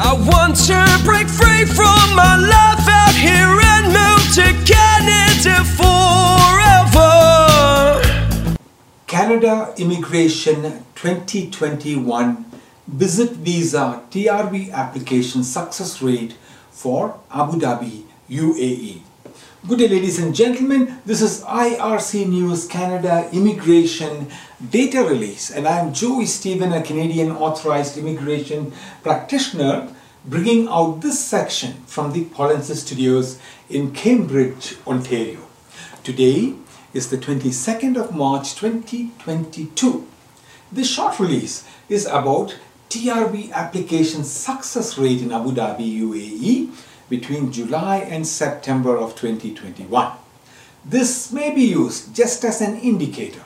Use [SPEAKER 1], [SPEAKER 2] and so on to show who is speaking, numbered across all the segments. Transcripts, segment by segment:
[SPEAKER 1] I want to break free from my life out here and move to Canada forever.
[SPEAKER 2] Canada Immigration 2021 Visit Visa TRV application success rate for Abu Dhabi, UAE. Good day ladies and gentlemen, this is IRC News Canada Immigration Data Release and I am Joey Stephen, a Canadian Authorized Immigration Practitioner bringing out this section from the Polinsys Studios in Cambridge, Ontario. Today is the 22nd of March 2022. This short release is about TRV application success rate in Abu Dhabi, UAE between July and September of 2021. This may be used just as an indicator.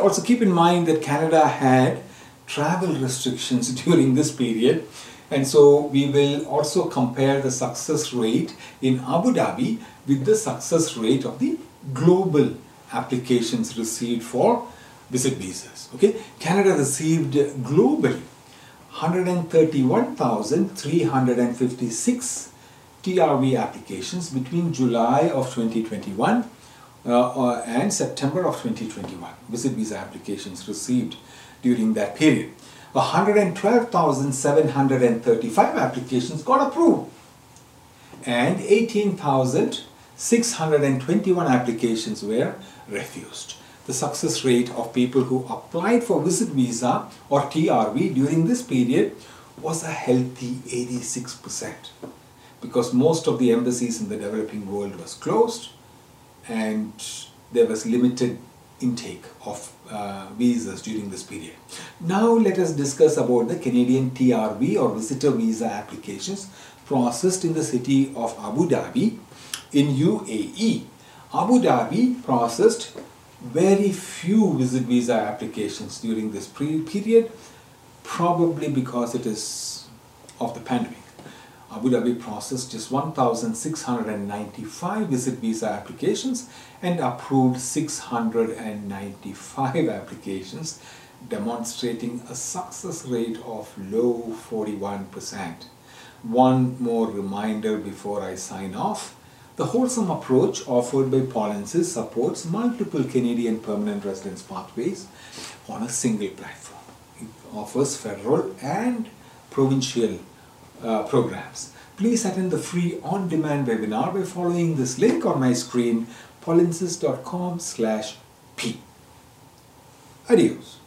[SPEAKER 2] Also keep in mind that Canada had travel restrictions during this period and so we will also compare the success rate in Abu Dhabi with the success rate of the global applications received for visit visas. Okay, Canada received globally 131,356 TRV applications between July of 2021 uh, and September of 2021. Visit visa applications received during that period. 112,735 applications got approved and 18,621 applications were refused. The success rate of people who applied for visit visa or TRV during this period was a healthy 86% because most of the embassies in the developing world was closed and there was limited intake of uh, visas during this period. Now let us discuss about the Canadian TRV or visitor visa applications processed in the city of Abu Dhabi in UAE. Abu Dhabi processed very few visit visa applications during this period probably because it is of the pandemic. Abu Dhabi processed just 1,695 visit visa applications and approved 695 applications, demonstrating a success rate of low 41%. One more reminder before I sign off. The wholesome approach offered by Polinsys supports multiple Canadian permanent residence pathways on a single platform. It offers federal and provincial uh, programs. Please attend the free on-demand webinar by following this link on my screen, polinsys.com slash p. Adios.